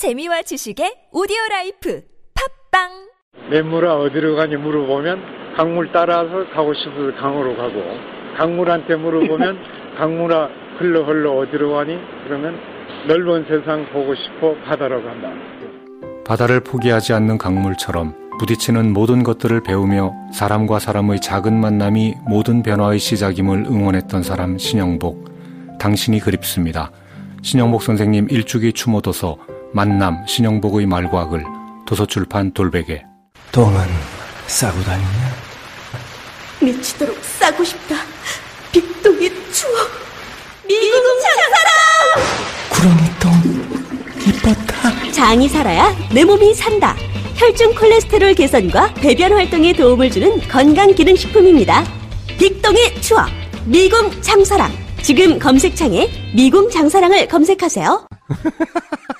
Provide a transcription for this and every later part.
재미와 지식의 오디오 라이프 팟빵 냇물아 어디로 가니 물어보면 강물 따라서 가고 싶어서 강으로 가고 강물한테 물어보면 강물아 흘러 흘러 어디로 가니 그러면 넓은 세상 보고 싶어 바다로 간다. 바다를 포기하지 않는 강물처럼 부딪히는 모든 것들을 배우며 사람과 사람의 작은 만남이 모든 변화의 시작임을 응원했던 사람 신영복. 당신이 그립습니다. 신영복 선생님 일주기 추모도서 만남 신영복의 말과 글 도서출판 돌베개 똥은 싸고 다니냐? 미치도록 싸고 싶다. 빅동의 추억. 미국 장사랑! 구렁이 똥 이뻤다. 장이 살아야 내 몸이 산다. 혈중 콜레스테롤 개선과 배변 활동에 도움을 주는 건강 기능 식품입니다. 빅동의 추억. 미궁 장사랑. 지금 검색창에 미궁 장사랑을 검색하세요.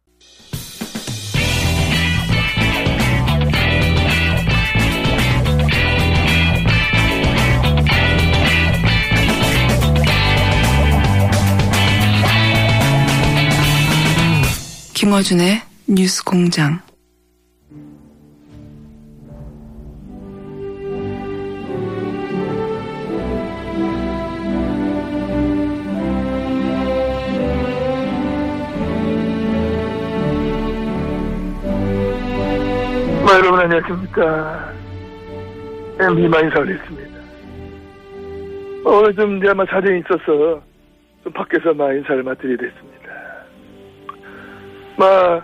김어준의 뉴스 공장. 마, 여러분 안녕하십니까. MB 마인사를 습니다 오늘 좀 이제 아마 사정이 있어서 좀 밖에서 마 인사를 맡드리게 됐습니다. 마,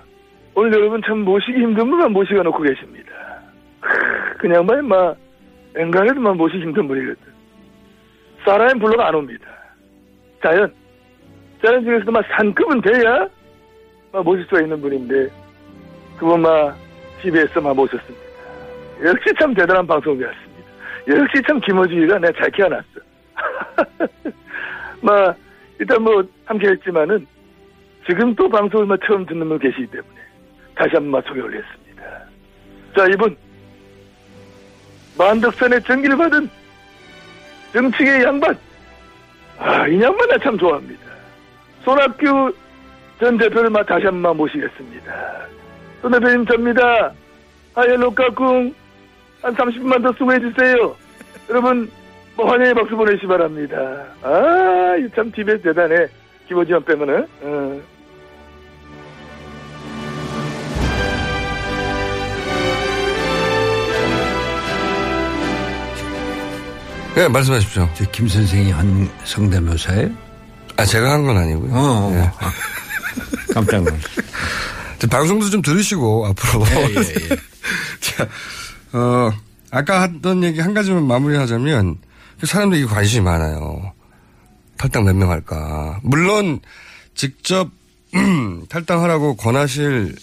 오늘 여러분 참 모시기 힘든 분만 모시가 놓고 계십니다. 그냥 말, 마, 엔간해도만 모시기 힘든 분이거든. 사람이 불러가 안 옵니다. 자연. 자연 중에서도 막 산급은 돼야 막 모실 수가 있는 분인데, 그분 막 TBS만 모셨습니다. 역시 참 대단한 방송이었습니다. 역시 참 김어준이가 내가 잘 키워놨어. 막 일단 뭐 함께 했지만은 지금 또 방송을 막 처음 듣는 분 계시기 때문에 다시 한 번 소개 올렸습니다. 자 이분 만덕산의 전기를 받은 정치계의 양반 아 이 양반 나 참 좋아합니다. 손학규 전 대표를 막 다시 한 번 모시겠습니다. 손 대표님 접니다. 하이엘로 까꿍 한 30분만 더 수고해주세요. 여러분 뭐 환영의 박수 보내시 기 바랍니다. 아, 이참 TBS 대단해. 김호지만 빼면은. 어. 네, 말씀하십시오. 김 선생이 한 성대묘사에? 아, 제가 한 건 아니고요. 어, 예. 깜짝 놀랐어. 저 방송도 좀 들으시고, 앞으로. 예, 예, 예. 자, 어, 아까 하던 얘기 한 가지만 마무리하자면, 그 사람들이 관심이 많아요. 탈당 몇 명 할까. 물론, 직접, 탈당하라고 권하실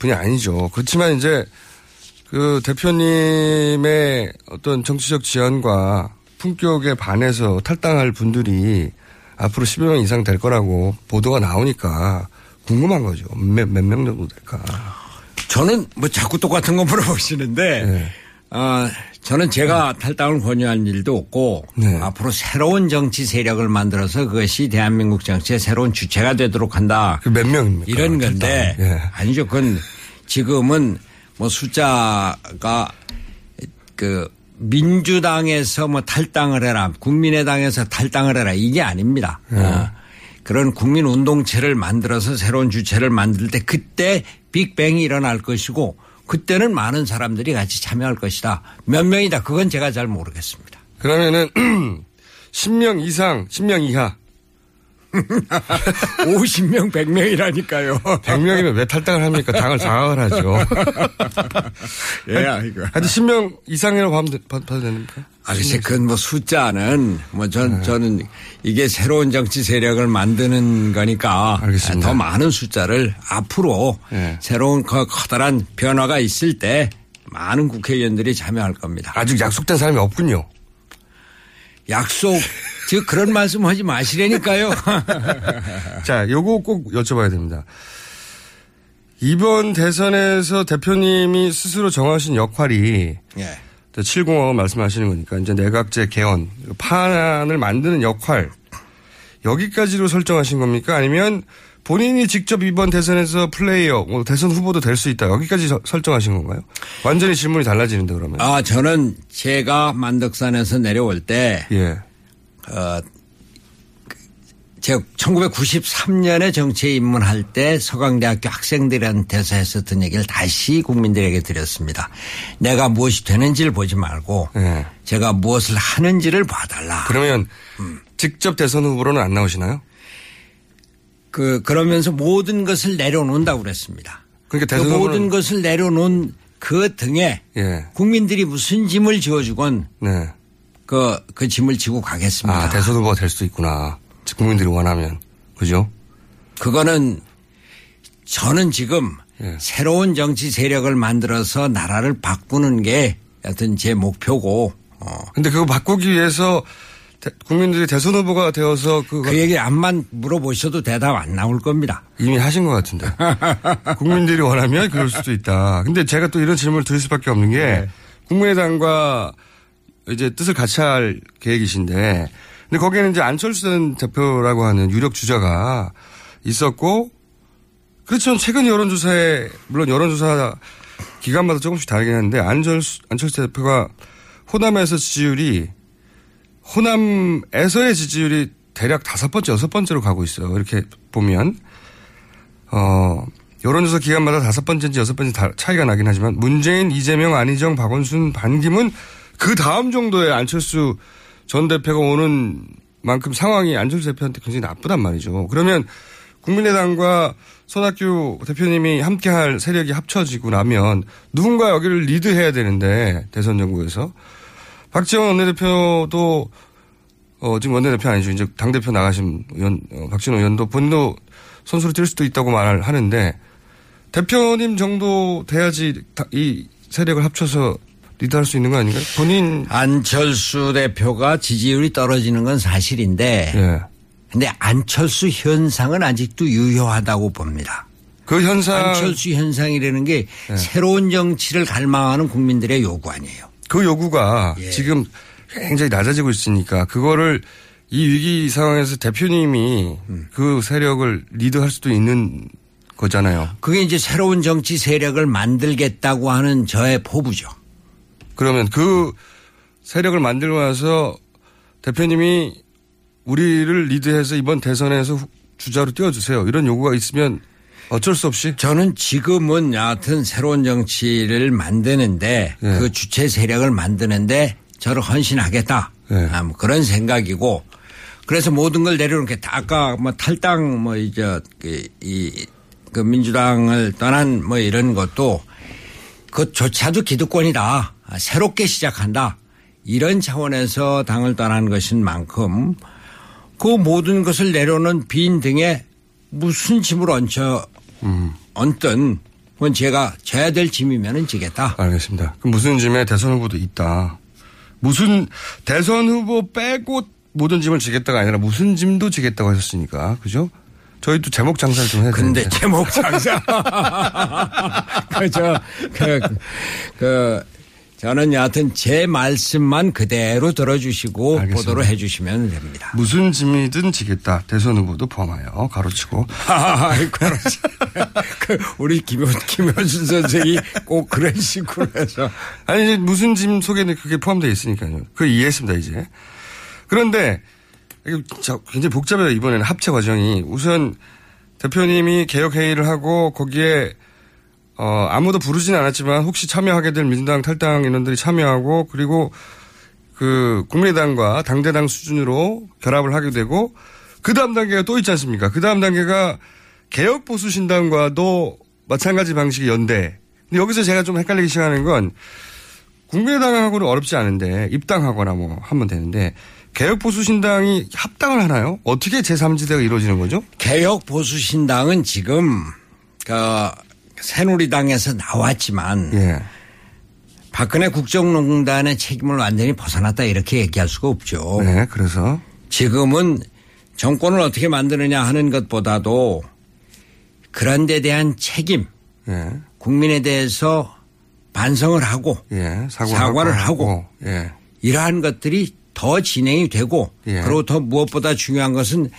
분이 아니죠. 그렇지만 이제, 그 대표님의 어떤 정치적 지원과 품격에 반해서 탈당할 분들이 앞으로 10여 명 이상 될 거라고 보도가 나오니까 궁금한 거죠. 몇, 몇 명 정도 될까. 저는 뭐 자꾸 똑같은 거 물어보시는데, 네. 어, 저는 제가 탈당을 권유한 일도 없고, 네. 앞으로 새로운 정치 세력을 만들어서 그것이 대한민국 정치의 새로운 주체가 되도록 한다. 그 몇 명입니까? 이런 건데. 예. 아니죠. 그건 지금은 뭐 숫자가 그 민주당에서 뭐 탈당을 해라, 국민의당에서 탈당을 해라 이게 아닙니다. 어, 그런 국민 운동체를 만들어서 새로운 주체를 만들 때 그때 빅뱅이 일어날 것이고 그때는 많은 사람들이 같이 참여할 것이다. 몇 명이다. 그건 제가 잘 모르겠습니다. 그러면은 10명 이상, 10명 이하. 50명, 100명이라니까요. 100명이면 왜 탈당을 합니까? 당을 장악을 하죠. 예, 아이고. 하여튼 10명 이상이라고 하면 봐- 봐도 됩니까? 아, 글쎄, 그건 뭐 숫자는 뭐 전, 저는 이게 새로운 정치 세력을 만드는 거니까 알겠습니다. 더 많은 숫자를 앞으로 예. 새로운 그 커다란 변화가 있을 때 많은 국회의원들이 참여할 겁니다. 아직 약속된 사람이 없군요. 약속, 즉 그런 말씀 하지 마시라니까요. 자, 요거 꼭 여쭤봐야 됩니다. 이번 대선에서 대표님이 스스로 정하신 역할이 예. 7공하고 말씀하시는 거니까 이제 내각제 개헌 파안을 만드는 역할 여기까지로 설정하신 겁니까? 아니면 본인이 직접 이번 대선에서 플레이어, 뭐 대선 후보도 될 수 있다. 여기까지 서- 설정하신 건가요? 완전히 질문이 달라지는데 그러면. 아, 저는 제가 만덕산에서 내려올 때, 예. 어, 제가 1993년에 정치에 입문할 때 서강대학교 학생들한테서 했었던 얘기를 다시 국민들에게 드렸습니다. 내가 무엇이 되는지를 보지 말고 예. 제가 무엇을 하는지를 봐달라. 그러면 직접 대선 후보로는 안 나오시나요? 그, 그러면서 모든 것을 내려놓는다고 그랬습니다. 그러니까 그 모든 것을 내려놓은 그 등에 예. 국민들이 무슨 짐을 지어주건 네. 그, 그 짐을 지고 가겠습니다. 아, 대선 후보가 될 수도 있구나. 국민들이 원하면. 그죠? 그거는 저는 지금 예. 새로운 정치 세력을 만들어서 나라를 바꾸는 게 여튼 제 목표고 어. 근데 그거 바꾸기 위해서 대- 국민들이 대선 후보가 되어서 그거 그 얘기 암만 물어보셔도 대답 안 나올 겁니다. 이미 하신 것 같은데. 국민들이 원하면 그럴 수도 있다. 근데 제가 또 이런 질문을 드릴 수밖에 없는 게 네. 국민의당과 이제 뜻을 같이 할 계획이신데 근데 거기에는 이제 안철수 전 대표라고 하는 유력 주자가 있었고 그렇죠. 최근 여론조사에 물론 여론조사 기간마다 조금씩 다르긴 한데 안철수, 안철수 대표가 호남에서 지지율이 호남에서의 지지율이 대략 다섯 번째, 여섯 번째로 가고 있어요. 이렇게 보면 어, 여론조사 기간마다 다섯 번째인지 여섯 번째 다- 차이가 나긴 하지만 문재인, 이재명, 안희정, 박원순, 반기문 그 다음 정도의 안철수 전 대표가 오는 만큼 상황이 안철수 대표한테 굉장히 나쁘단 말이죠. 그러면 국민의당과 손학규 대표님이 함께할 세력이 합쳐지고 나면 누군가 여기를 리드해야 되는데 대선 정국에서 박지원 원내대표도 어, 지금 원내대표 아니죠. 이제 당대표 나가신 의원, 어, 박진호 의원도 본인도 선수로 뛸 수도 있다고 말을 하는데 대표님 정도 돼야지 다- 이 세력을 합쳐서 리드할 수 있는 거 아닌가요? 본인 안철수 대표가 지지율이 떨어지는 건 사실인데 예. 근데 안철수 현상은 아직도 유효하다고 봅니다. 그 현상 안철수 현상이라는 게 예. 새로운 정치를 갈망하는 국민들의 요구 아니에요. 그 요구가 예. 지금 굉장히 낮아지고 있으니까 그거를 이 위기 상황에서 대표님이 음. 그 세력을 리드할 수도 있는 거잖아요. 그게 이제 새로운 정치 세력을 만들겠다고 하는 저의 포부죠. 그러면 그 세력을 만들고 나서 대표님이 우리를 리드해서 이번 대선에서 후- 주자로 띄워주세요. 이런 요구가 있으면 어쩔 수 없이 저는 지금은 여하튼 새로운 정치를 만드는데 예. 그 주체 세력을 만드는데 저를 헌신하겠다. 예. 아, 뭐 그런 생각이고 그래서 모든 걸 내려놓겠다. 아까 뭐 탈당 뭐 이제 그, 이, 그 민주당을 떠난 뭐 이런 것도 그조차도 기득권이다. 아, 새롭게 시작한다. 이런 차원에서 당을 떠난 것인 만큼 그 모든 것을 내려놓은 빈 등에 무슨 짐을 얹혀 얹든 그건 제가 져야 될 짐이면은 지겠다. 알겠습니다. 그럼 무슨 짐에 대선 후보도 있다. 무슨 대선 후보 빼고 모든 짐을 지겠다가 아니라 무슨 짐도 지겠다고 하셨으니까 그죠? 저희도 제목 장사를 좀 해야 근데 되는데. 제목 장사. 그 저 그, 그, 저는 여하튼 제 말씀만 그대로 들어주시고 알겠습니다. 보도를 해주시면 됩니다. 무슨 짐이든 지겠다. 대선 후보도 포함하여 가로치고. 아이고, 그렇지. 그 우리 김효준 선생이 꼭 그런 식으로 해서. 아니, 무슨 짐 속에는 그게 포함되어 있으니까요. 그걸 이해했습니다, 이제. 그런데, 굉장히 복잡해요, 이번에는 합체 과정이. 우선 대표님이 개혁회의를 하고 거기에 어, 아무도 부르진 않았지만 혹시 참여하게 될 민주당 탈당 인원들이 참여하고 그리고 그 국민의당과 당대당 수준으로 결합을 하게 되고 그 다음 단계가 또 있지 않습니까? 그 다음 단계가 개혁보수 신당과도 마찬가지 방식의 연대. 근데 여기서 제가 좀 헷갈리기 시작하는 건 국민의당하고는 어렵지 않은데 입당하거나 뭐 하면 되는데 개혁보수신당이 합당을 하나요? 어떻게 제3지대가 이루어지는 거죠? 개혁보수신당은 지금 그 새누리당에서 나왔지만 예. 박근혜 국정농단의 책임을 완전히 벗어났다 이렇게 얘기할 수가 없죠. 네, 그래서 지금은 정권을 어떻게 만드느냐 하는 것보다도 그런 데 대한 책임, 예. 국민에 대해서 반성을 하고 예, 사과를, 사과를 하고, 예. 이러한 것들이 더 진행이 되고 예. 그리고 더 무엇보다 중요한 것은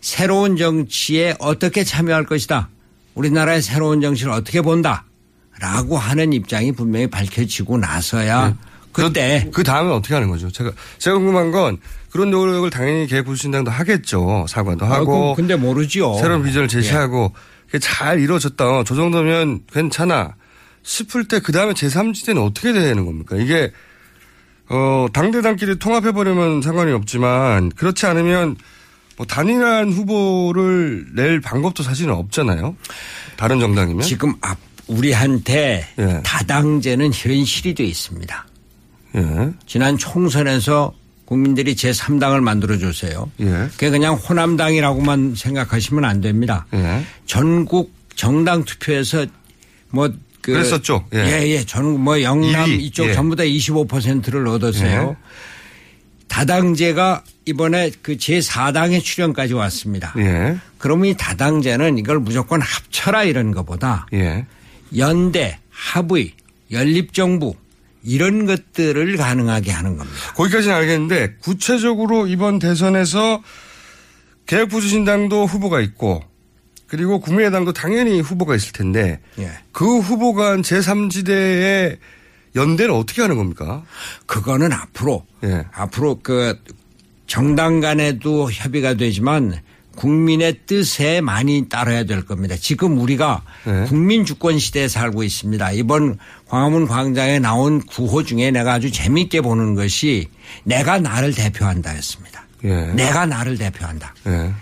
새로운 정치에 어떻게 참여할 것이다. 우리나라의 새로운 정치를 어떻게 본다. 라고 하는 입장이 분명히 밝혀지고 나서야 그때 그 다음은 어떻게 하는 거죠? 제가 제가 궁금한 건 그런 노력을 당연히 개혁보수신당도 하겠죠. 사과도 하고. 아, 근데 모르지요. 새로운 비전을 제시하고 그게 잘 이루어졌다. 어, 저 정도면 괜찮아. 싶을 때 그 다음에 제3지대는 어떻게 되는 겁니까? 이게 어 당대당끼리 통합해버리면 상관이 없지만 그렇지 않으면 뭐 단일한 후보를 낼 방법도 사실은 없잖아요. 다른 정당이면. 지금 앞 우리한테 예. 다당제는 현실이 돼 있습니다. 예. 지난 총선에서 국민들이 제3당을 만들어 줬어요. 예. 그게 그냥 호남당이라고만 생각하시면 안 됩니다. 예. 전국 정당 투표에서 뭐그 그랬었죠. 예. 예, 예. 전국 뭐 영남. 이쪽 예. 전부 다 25%를 얻었어요. 다당제가 이번에 그 제4당의 출연까지 왔습니다. 예. 그럼 이 다당제는 이걸 무조건 합쳐라 이런 것보다 예. 연대, 합의, 연립정부 이런 것들을 가능하게 하는 겁니다. 거기까지는 알겠는데 구체적으로 이번 대선에서 개혁보수신당도 후보가 있고 그리고 국민의당도 당연히 후보가 있을 텐데 예. 그 후보 간 제3지대의 연대를 어떻게 하는 겁니까? 그거는 앞으로 예. 앞으로 그 정당 간에도 협의가 되지만 국민의 뜻에 많이 따라야 될 겁니다. 지금 우리가 네. 국민 주권 시대에 살고 있습니다. 이번 광화문 광장에 나온 구호 중에 내가 아주 재미있게 보는 것이 내가 나를 대표한다였습니다. 예. 내가 나를 대표한다. 예.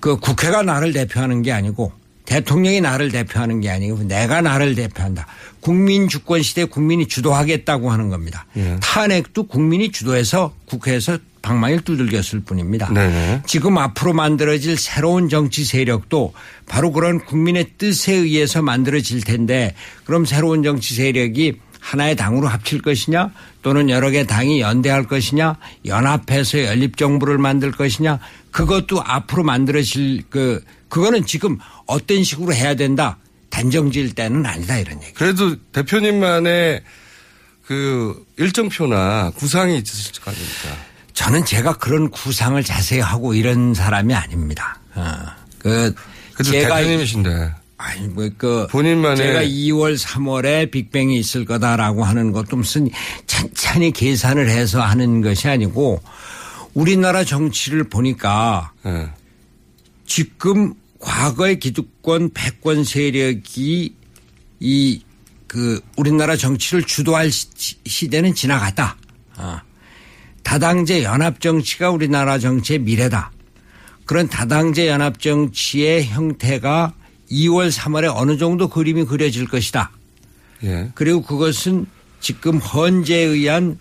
그 국회가 나를 대표하는 게 아니고 대통령이 나를 대표하는 게 아니고 내가 나를 대표한다. 국민 주권 시대 국민이 주도하겠다고 하는 겁니다. 예. 탄핵도 국민이 주도해서 국회에서 방망이를 두들겼을 뿐입니다. 네네. 지금 앞으로 만들어질 새로운 정치 세력도 바로 그런 국민의 뜻에 의해서 만들어질 텐데 그럼 새로운 정치 세력이 하나의 당으로 합칠 것이냐 또는 여러 개 당이 연대할 것이냐 연합해서 연립정부를 만들 것이냐 그것도 앞으로 만들어질 그 그거는 지금 어떤 식으로 해야 된다 단정 지을 때는 아니다 이런 얘기. 그래도 대표님만의 그 일정표나 구상이 있으실 거 아닙니까? 저는 제가 그런 구상을 자세히 하고 이런 사람이 아닙니다. 어. 그 제가 대표님이신데. 아니 뭐그 본인만의 제가 2월 3월에 빅뱅이 있을 거다라고 하는 것도 무슨 찬찬히 계산을 해서 하는 것이 아니고 우리나라 정치를 보니까 예. 지금 과거의 기득권 패권 세력이 이 그 우리나라 정치를 주도할 시- 시대는 지나갔다. 어. 다당제 연합 정치가 우리나라 정치의 미래다. 그런 다당제 연합 정치의 형태가 2월 3월에 어느 정도 그림이 그려질 것이다. 예. 그리고 그것은 지금 헌재에 의한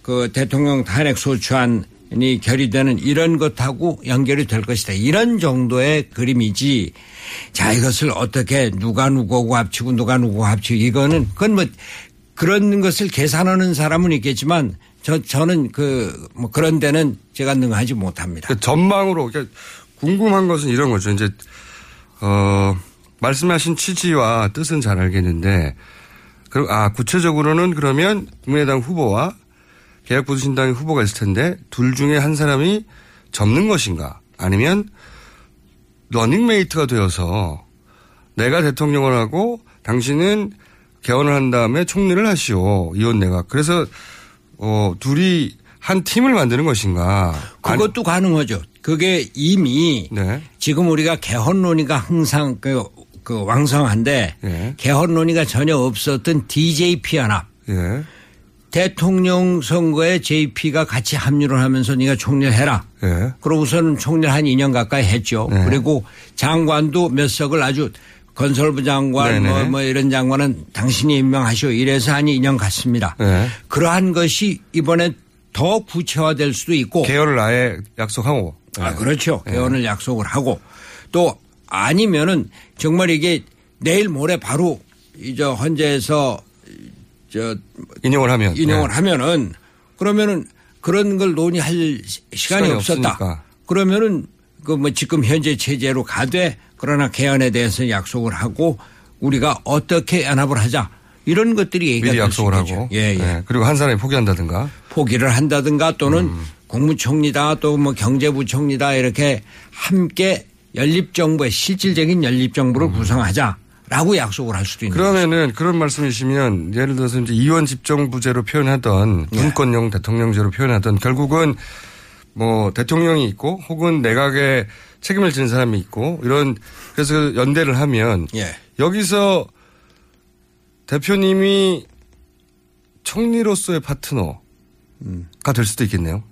그 대통령 탄핵 소추안 이 결의되는 이런 것하고 연결이 될 것이다. 이런 정도의 그림이지. 자, 이것을 어떻게 누가 누구하고 합치고 누가 누구하고 합치고 이거는 그건 뭐 그런 것을 계산하는 사람은 있겠지만 저, 저는 그 뭐 그런 데는 제가 능하지 못합니다. 그 전망으로 그러니까 궁금한 것은 이런 거죠. 이제 어 말씀하신 취지와 뜻은 잘 알겠는데 그럼 아 구체적으로는 그러면 국민의당 후보와 개혁보수신당의 후보가 있을 텐데 둘 중에 한 사람이 접는 것인가 아니면 러닝메이트가 되어서 내가 대통령을 하고 당신은 개헌을 한 다음에 총리를 하시오 이혼 내각 그래서 어 둘이 한 팀을 만드는 것인가 그것도 가능하죠. 그게 이미 네. 지금 우리가 개헌 논의가 항상 그, 그 왕성한데 예. 개헌 논의가 전혀 없었던 DJP 연합 예. 대통령 선거에 JP가 같이 합류를 하면서 네가 총리를 해라. 예. 그러고서는 총리를 한 2년 가까이 했죠. 네. 그리고 장관도 몇 석을 아주 건설부 장관. 뭐, 뭐 이런 장관은 당신이 임명하시오. 이래서 한 2년 갔습니다. 네. 그러한 것이 이번에 더 구체화될 수도 있고 개헌을 아예 약속하고 아, 그렇죠. 네. 개헌을 약속을 하고 또 아니면은 정말 이게 내일 모레 바로 이제 헌재에서 저 인용을 하면 인용을 네. 하면은 그러면은 그런 걸 논의할 시- 시간이, 없었다. 없으니까. 그러면은 그 뭐 지금 현재 체제로 가되 그러나 개헌에 대해서 약속을 하고 우리가 어떻게 연합을 하자 이런 것들이 얘기가 미리 약속을. 하고 예, 예. 네. 그리고 한 사람이 포기한다든가 포기를 한다든가 또는 음. 국무총리다 또 뭐 경제부총리다 이렇게 함께 연립정부의 실질적인 연립정부를 구성하자 라고 약속을 할 수도 있는 음. 그러면은 그런 말씀이시면 예를 들어서 이제 이원 집정부제로 표현하던 예. 분권형 대통령제로 표현하던 결국은 뭐 대통령이 있고 혹은 내각에 책임을 지는 사람이 있고 이런 그래서 연대를 하면 예. 여기서 대표님이 총리로서의 파트너가 될 수도 있겠네요.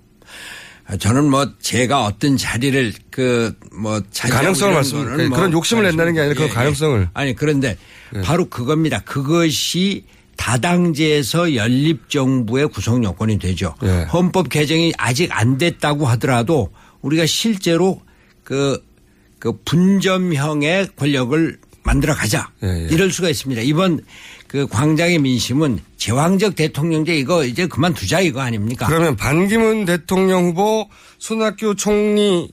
아, 저는 뭐 제가 어떤 자리를 그 뭐 가능성을 말씀- 그런 욕심을 낸다는 게 아니라 그런 가능성을. 아니 그런데 예. 바로 그겁니다. 그것이 다당제에서 연립 정부의 구성 요건이 되죠. 예. 헌법 개정이 아직 안 됐다고 하더라도 우리가 실제로 그, 그 분점형의 권력을 만들어 가자. 예, 예. 이럴 수가 있습니다. 이번 그 광장의 민심은 제왕적 대통령제 이거 이제 그만두자 이거 아닙니까? 그러면 반기문 대통령 후보 손학규 총리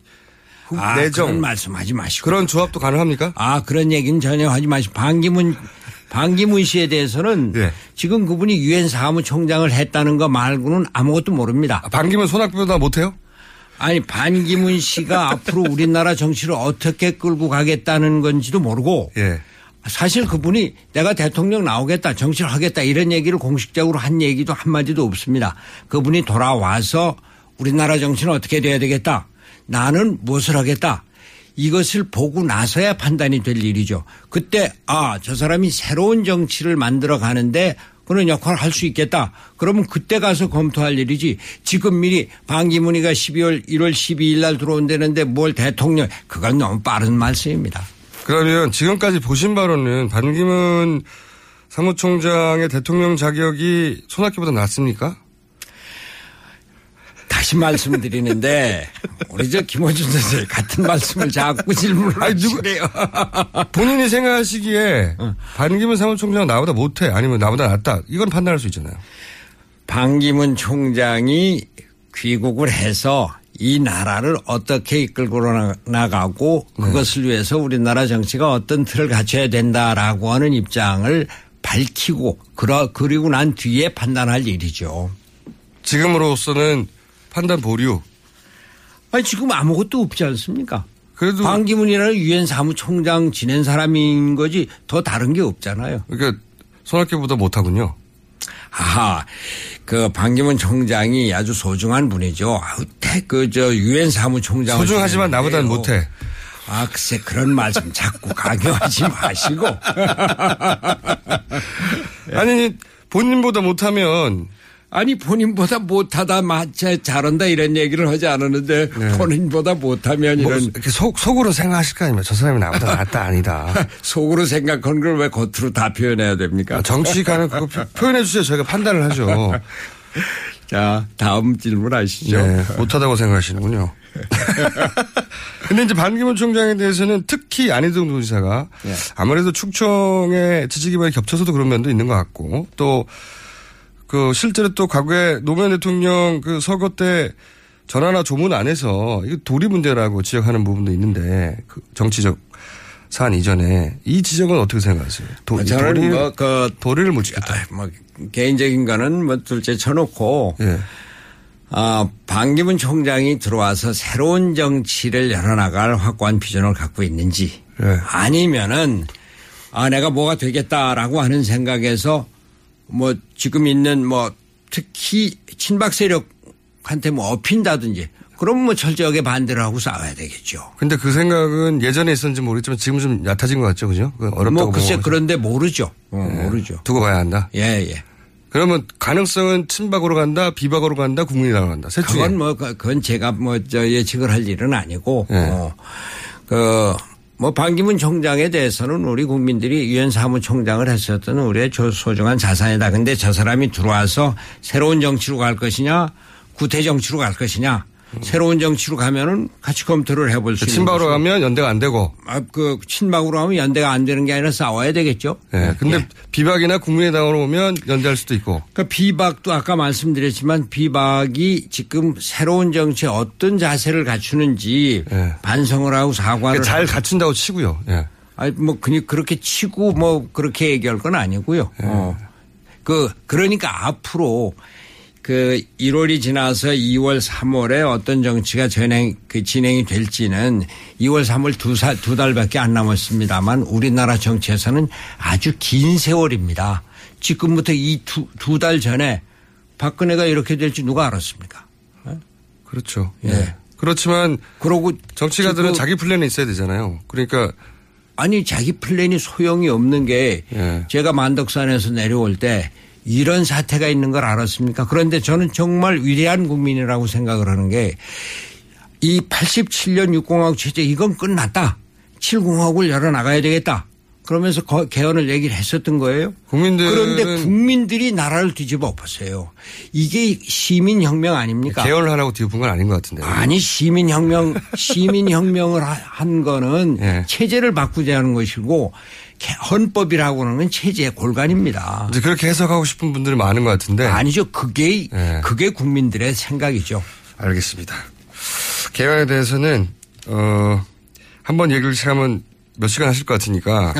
후- 아, 내정 그런 말씀하지 마시고. 그런 조합도 가능합니까? 아, 그런 얘기는 전혀 하지 마시고. 반기문, 반기문 씨에 대해서는 예. 지금 그분이 유엔 사무총장을 했다는 거 말고는 아무것도 모릅니다. 반기문 손학규보다 못해요? 아니, 반기문 씨가 앞으로 우리나라 정치를 어떻게 끌고 가겠다는 건지도 모르고 예. 사실 그분이 내가 대통령 나오겠다, 정치를 하겠다 이런 얘기를 공식적으로 한 얘기도 한마디도 없습니다. 그분이 돌아와서 우리나라 정치는 어떻게 돼야 되겠다. 나는 무엇을 하겠다. 이것을 보고 나서야 판단이 될 일이죠. 그때 아, 저 사람이 새로운 정치를 만들어 가는데 그런 역할을 할 수 있겠다. 그러면 그때 가서 검토할 일이지. 지금 미리 반기문이가 12월 1월 12일 날 들어온다는데 뭘 대통령 그건 너무 빠른 말씀입니다. 그러면 지금까지 보신 바로는 반기문 사무총장의 대통령 자격이 손학규보다 낫습니까? 다시 말씀드리는데 우리 저 김호준 선생 같은 말씀을 자꾸 질문을 아니, 누구- 하시네요. 본인이 생각하시기에 어. 반기문 사무총장은 나보다 못해 아니면 나보다 낫다 이건 판단할 수 있잖아요. 반기문 총장이 귀국을 해서 이 나라를 어떻게 이끌고 나- 나가고 네. 그것을 위해서 우리나라 정치가 어떤 틀을 갖춰야 된다라고 하는 입장을 밝히고 그러, 그리고 난 뒤에 판단할 일이죠. 지금으로서는 판단 보류. 아니 지금 아무것도 없지 않습니까? 그래도 반기문이라는 유엔 사무총장 지낸 사람인 거지 더 다른 게 없잖아요. 그러니까 손학규보다 못하군요. 아하, 그 반기문 총장이 아주 소중한 분이죠. 아우, 그저 유엔 사무총장 소중하지만 나보다는 못해. 아, 글쎄 그런 말씀 자꾸 강요하지 마시고. 아니 본인보다 못하면 아니 본인보다 못하다 마차 잘한다 이런 얘기를 하지 않았는데 본인보다 못하면 뭐 이런 이렇게 속 속으로 생각하실 거 아니면 저 사람이 나보다 낫다 아니다. 속으로 생각한 걸 왜 겉으로 다 표현해야 됩니까? 정치가는 그거 표- 표현해 주세요. 저희가 판단을 하죠. 자 다음 질문 하시죠. 네, 못하다고 생각하시는군요. 근데 이제 반기문 총장에 대해서는 특히 안희정 도지사가 예. 아무래도 충청의 지지 기반이 겹쳐서도 그런 면도 있는 것 같고 또 그 실제로 또 과거에 노무현 대통령 그 서거 때 전화나 조문 안에서 이거 도리 문제라고 지적하는 부분도 있는데 그 정치적 사안 이전에 이 지적은 어떻게 생각하세요? 도, 저는 도리를, 뭐, 그, 도리를 못 지켰다. 아, 뭐, 개인적인 거는 뭐 둘째 쳐놓고, 예. 아, 반기문 총장이 들어와서 새로운 정치를 열어나갈 확고한 비전을 갖고 있는지, 예. 아니면은, 아, 내가 뭐가 되겠다라고 하는 생각에서 뭐 지금 있는 뭐 특히 친박 세력한테 뭐 업힌다든지 그럼 뭐 철저하게 반대를 하고 싸워야 되겠죠. 근데 그 생각은 예전에 있었는지 모르겠지만 지금 좀 얕아진 것 같죠, 그죠? 그 어렵다고 뭐 글쎄. 그런데 모르죠. 어, 예. 모르죠. 두고 봐야 한다. 예, 예. 그러면 가능성은 친박으로 간다, 비박으로 간다, 국민이라고 간다. 셋 중에. 그건 뭐 그- 그건 제가 뭐 저 예측을 할 일은 아니고 예. 어, 그 뭐 반기문 총장에 대해서는 우리 국민들이 유엔 사무총장을 했었던 우리의 조- 소중한 자산이다. 근데 저 사람이 들어와서 새로운 정치로 갈 것이냐, 구태 정치로 갈 것이냐. 새로운 정치로 가면은 같이 검토를 해볼 수 있는 친박으로 것이고. 가면 연대가 안 되고. 아, 그 친박으로 하면 연대가 안 되는 게 아니라 싸워야 되겠죠. 예. 근데 비박이나 국민의당으로 오면 연대할 수도 있고. 그 비박도 아까 말씀드렸지만 비박이 지금 새로운 정치에 어떤 자세를 갖추는지 반성을 하고 사과를 예. 잘. 갖춘다고 치고요. 예. 아니 뭐 그니 그렇게 치고 뭐 그렇게 얘기할 건 아니고요. 예. 어. 그 그러니까 앞으로 그 1월이 지나서 2월, 3월에 어떤 정치가 진행 그 진행이 될지는 2월, 3월 두살두 달밖에 안 남았습니다만 우리나라 정치에서는 아주 긴 세월입니다. 지금부터 이 두 두 달 전에 박근혜가 이렇게 될지 누가 알았습니까? 그렇죠. 예. 그렇지만 그러고 정치가들은 자기 플랜이 있어야 되잖아요. 그러니까 아니 자기 플랜이 소용이 없는 게 예. 제가 만덕산에서 내려올 때 이런 사태가 있는 걸 알았습니까? 그런데 저는 정말 위대한 국민이라고 생각을 하는 게 이 87년 6공화국 체제 이건 끝났다. 7공화국을 열어나가야 되겠다. 그러면서 거- 개헌을 얘기를 했었던 거예요. 그런데 국민들이 나라를 뒤집어 엎었어요. 이게 시민혁명 아닙니까? 개헌을 하라고 뒤엎은 건 아닌 것 같은데. 아니 시민혁명 시민혁명을 하- 한 거는 예. 체제를 바꾸자는 것이고 개- 헌법이라고 하는 건 체제의 골간입니다. 이제 그렇게 해석하고 싶은 분들이 많은 것 같은데. 아니죠. 그게 예. 그게 국민들의 생각이죠. 알겠습니다. 개헌에 대해서는 어, 한번 얘기를 시작하면 몇 시간 하실 것 같으니까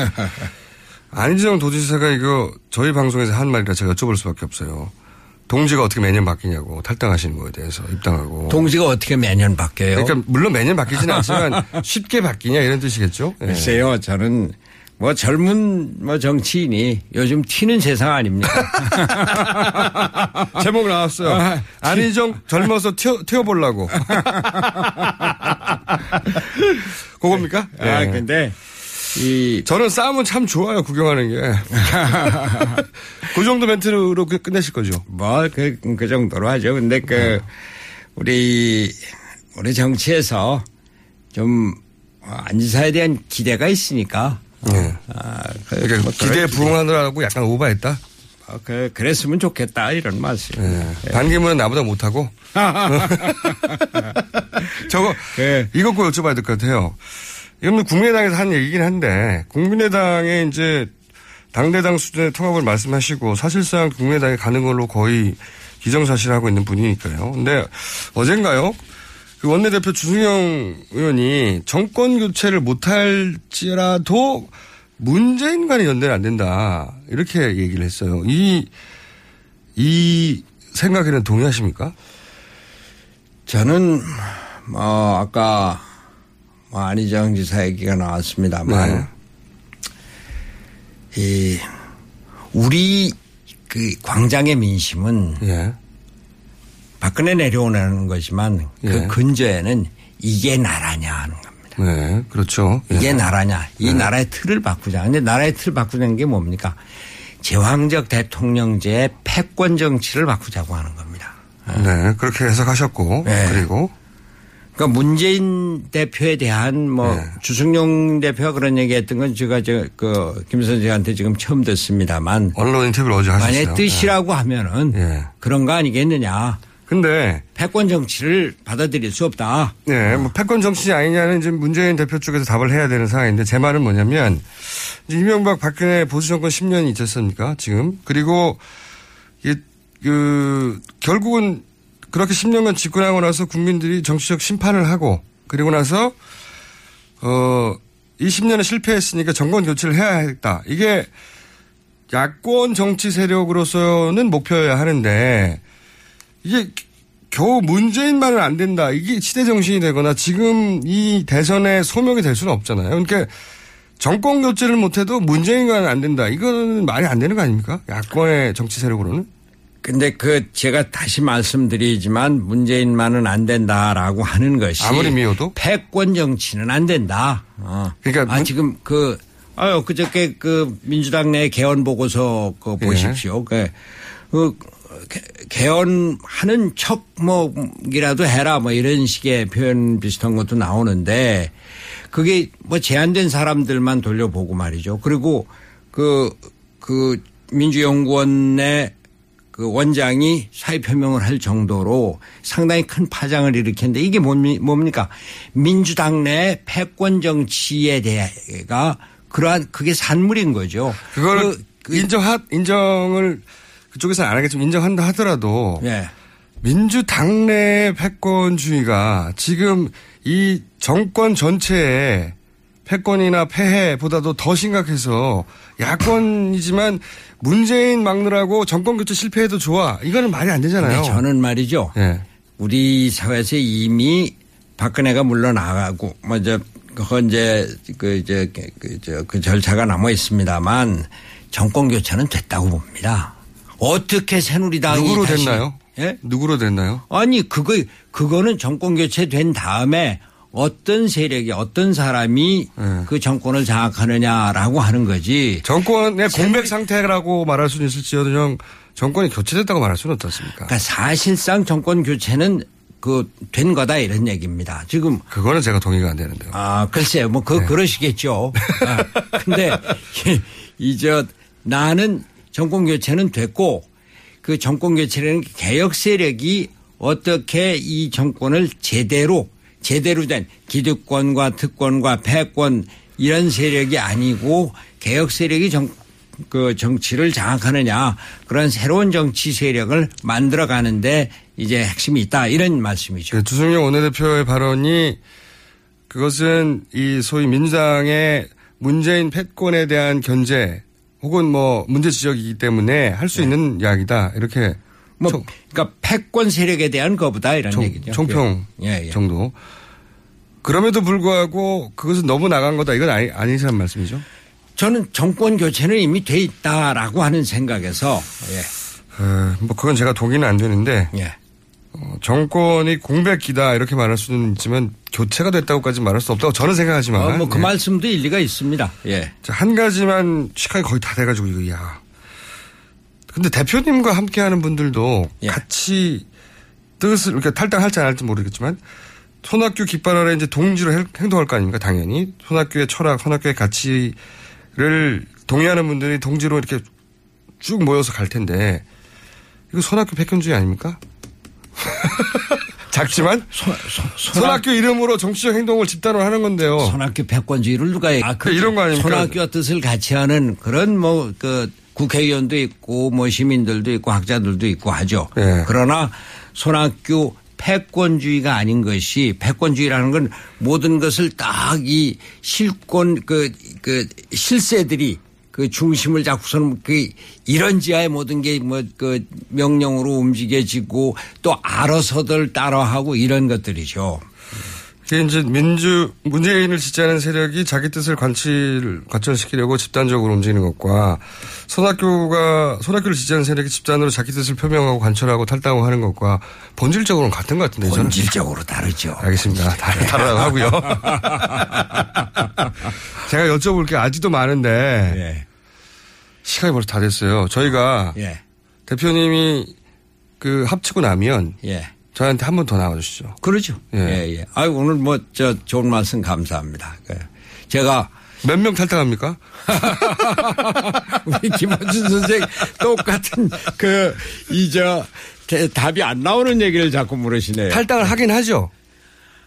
안희정 도지사가 이거 저희 방송에서 한 말이라 제가 여쭤볼 수밖에 없어요. 동지가 어떻게 매년 바뀌냐고 탈당하시는 거에 대해서 입당하고. 동지가 어떻게 매년 바뀌어요? 그러니까 물론 매년 바뀌지는 않지만 쉽게 바뀌냐 이런 뜻이겠죠. 예. 글쎄요. 저는 뭐 젊은 뭐 정치인이 요즘 튀는 세상 아닙니까? 제목 나왔어요. 아, 안희정 젊어서 튀어, 튀어보려고. 그겁니까? 아, 예. 근데 이 저는 싸움은 참 좋아요, 구경하는 게. 그 정도 멘트로 끝- 끝내실 거죠. 뭐, 그, 그 정도로 하죠. 근데 그, 우리, 우리 정치에서 좀, 안지사에 대한 기대가 있으니까. 예. 아, 그, 그러니까 뭐 기대에 부응하느라고 약간 오바했다. 어, 그, 그랬으면 좋겠다. 이런 말씀. 예. 반기문은 나보다 못하고. 저거, 그 이거 꼭 여쭤봐야 될 것 같아요. 이건 뭐 국민의당에서 한 얘기긴 한데, 국민의당에 이제 당대당 수준의 통합을 말씀하시고, 사실상 국민의당에 가는 걸로 거의 기정사실하고 있는 분이니까요. 근데 어젠가요? 그 원내대표 주승영 의원이 정권 교체를 못할지라도 문재인과는 연대는 안 된다. 이렇게 얘기를 했어요. 이, 이 생각에는 동의하십니까? 저는, 뭐, 아까, 뭐, 안희정 지사 얘기가 나왔습니다만, 네. 이, 우리 그 광장의 민심은 예. 박근혜 내려오는 거지만 그 예. 근저에는 이게 나라냐 하는 겁니다. 네, 그렇죠. 예. 이게 나라냐. 이 나라의 틀을 바꾸자. 근데 나라의 틀을 바꾸자는 게 뭡니까? 제왕적 대통령제의 패권 정치를 바꾸자고 하는 겁니다. 네, 그렇게 해석하셨고, 네. 그리고, 그러니까 문재인 대표에 대한 뭐 네. 주승용 대표가 그런 얘기 했던 건 제가 저그 김선재한테 지금 처음 듣습니다.만 언론 인터뷰를 어제 하셨어요. 만약 뜻이라고 하면은 예. 그런 거 아니겠느냐. 근데, 패권 정치를 받아들일 수 없다. 네, 뭐 패권 정치 아니냐는 지금 문재인 대표 쪽에서 답을 해야 되는 상황인데 제 말은 뭐냐면 이제 이명박 박근혜 보수 정권 10년이 있지 않습니까? 지금. 그리고 이게 그 결국은 그렇게 10년간 집권하고 나서 국민들이 정치적 심판을 하고 그리고 나서 어 20년에 실패했으니까 정권 교체를 해야 했다. 이게 야권 정치 세력으로서는 목표여야 하는데 이게 겨우 문재인만은 안 된다. 이게 시대 정신이 되거나 지금 이 대선에 소명이 될 수는 없잖아요. 그러니까 정권 교체를 못해도 문재인과는 안 된다. 이거는 말이 안 되는 거 아닙니까? 야권의 정치 세력으로는. 근데 그 제가 다시 말씀드리지만 문재인만은 안 된다라고 하는 것이 아무리 미워도 패권 정치는 안 된다. 어. 그러니까 아 문- 지금 그 아유 그저께 그 민주당 내 개헌 보고서 그 예. 보십시오. 그, 그 개- 개헌하는 척뭐이라도 해라 뭐 이런 식의 표현 비슷한 것도 나오는데 그게 뭐 제한된 사람들만 돌려보고 말이죠. 그리고 그, 그 민주연구원 내그 원장이 사의 표명을 할 정도로 상당히 큰 파장을 일으켰는데 이게 뭡니- 뭡니까? 민주당 내 패권 정치에 대해가 그러한 그게 산물인 거죠. 그걸 인정하, 인정을 그쪽에서 안 하겠지만 인정한다 하더라도 예. 민주당 내 패권주의가 지금 이 정권 전체에 패권이나 폐해보다도 더 심각해서 야권이지만 문재인 막느라고 정권 교체 실패해도 좋아. 이거는 말이 안 되잖아요. 저는 말이죠. 예. 우리 사회에서 이미 박근혜가 물러나가고 먼저 그건 이제 그 이제 그저 그 절차가 남아 있습니다만 정권 교체는 됐다고 봅니다. 어떻게 새누리당이 누구로 다시- 됐나요? 예? 누구로 됐나요? 아니 그거 그거는 정권 교체된 다음에 어떤 세력이 어떤 사람이 그 정권을 장악하느냐라고 하는 거지. 정권의 공백 상태라고 말할 수는 있을지언정 정권이 교체됐다고 말할 수는 어떻습니까? 그러니까 사실상 정권 교체는 그 된 거다 이런 얘기입니다. 지금 그거는 제가 동의가 안 되는데요. 아 글쎄요, 뭐그 그러시겠죠. 아, 근데 이저 나는 정권 교체는 됐고 그 정권 교체라는 개혁 세력이 어떻게 이 정권을 제대로 제대로 된 기득권과 특권과 패권 이런 세력이 아니고 개혁 세력이 정, 그 정치를 장악하느냐 그런 새로운 정치 세력을 만들어 가는데 이제 핵심이 있다 이런 말씀이죠. 그 주승용 원내대표의 발언이 그것은 이 소위 민주당의 문재인 패권에 대한 견제 혹은 뭐 문제 지적이기 때문에 할 수 있는 이야기다 이렇게 뭐 그러니까 패권 세력에 대한 거보다 이런 총- 얘기죠. 총평 예, 예. 정도. 그럼에도 불구하고 그것은 너무 나간 거다 이건 아니, 아니시란 말씀이죠? 저는 정권 교체는 이미 돼 있다라고 하는 생각에서 예. 어, 뭐 그건 제가 동의는 안 되는데 예. 어, 정권이 공백기다 이렇게 말할 수는 있지만 교체가 됐다고까지 말할 수 없다고 저는 생각하지만 어, 뭐그 예. 말씀도 일리가 있습니다. 예. 자, 한 가지만 시간이 거의 다 돼가지고 이거 야. 근데 대표님과 함께하는 분들도 예. 같이 뜻을 이렇게 탈당할지 안 할지 모르겠지만 손학규 깃발 아래 이제 동지로 행- 행동할 거 아닙니까 당연히 손학규의 철학, 손학규의 가치를 동의하는 분들이 동지로 이렇게 쭉 모여서 갈 텐데 이거 손학규 패권주의 아닙니까? 작지만 손학규 이름으로 정치적 행동을 집단으로 하는 건데요. 손학규 패권주의를 누가 얘기- 아, 그 이런 거 아닙니까? 손학규와 뜻을 같이 하는 그런 뭐 그 국회의원도 있고 뭐 시민들도 있고 학자들도 있고 하죠. 예. 그러나 손학규 패권주의가 아닌 것이 패권주의라는 건 모든 것을 딱 이 실권 그, 그 실세들이 그 중심을 잡고서는 그 이런 지하의 모든 게 뭐 그 명령으로 움직여지고 또 알아서들 따라하고 이런 것들이죠. 이게 이제 민주 문재인을 지지하는 세력이 자기 뜻을 관칠 관철시키려고 집단적으로 움직이는 것과 손학규가 손학규를 지지하는 세력이 집단으로 자기 뜻을 표명하고 관철하고 탈당하고 하는 것과 본질적으로는 같은 것 같은데 저는. 본질적으로 다르죠. 알겠습니다. 다, 다르다고 하고요. 제가 여쭤볼 게 아직도 많은데 예. 시간이 벌써 다 됐어요. 저희가 예. 대표님이 그 합치고 나면 예. 저한테 한 번 더 나와 주시죠. 그러죠. 예. 예, 예. 아유, 오늘 뭐, 저, 좋은 말씀 감사합니다. 그 제가. 몇 명 탈당합니까? 우리 김원준 선생 똑같은 그, 이, 저, 대- 답이 안 나오는 얘기를 자꾸 물으시네요. 탈당을 하긴 하죠.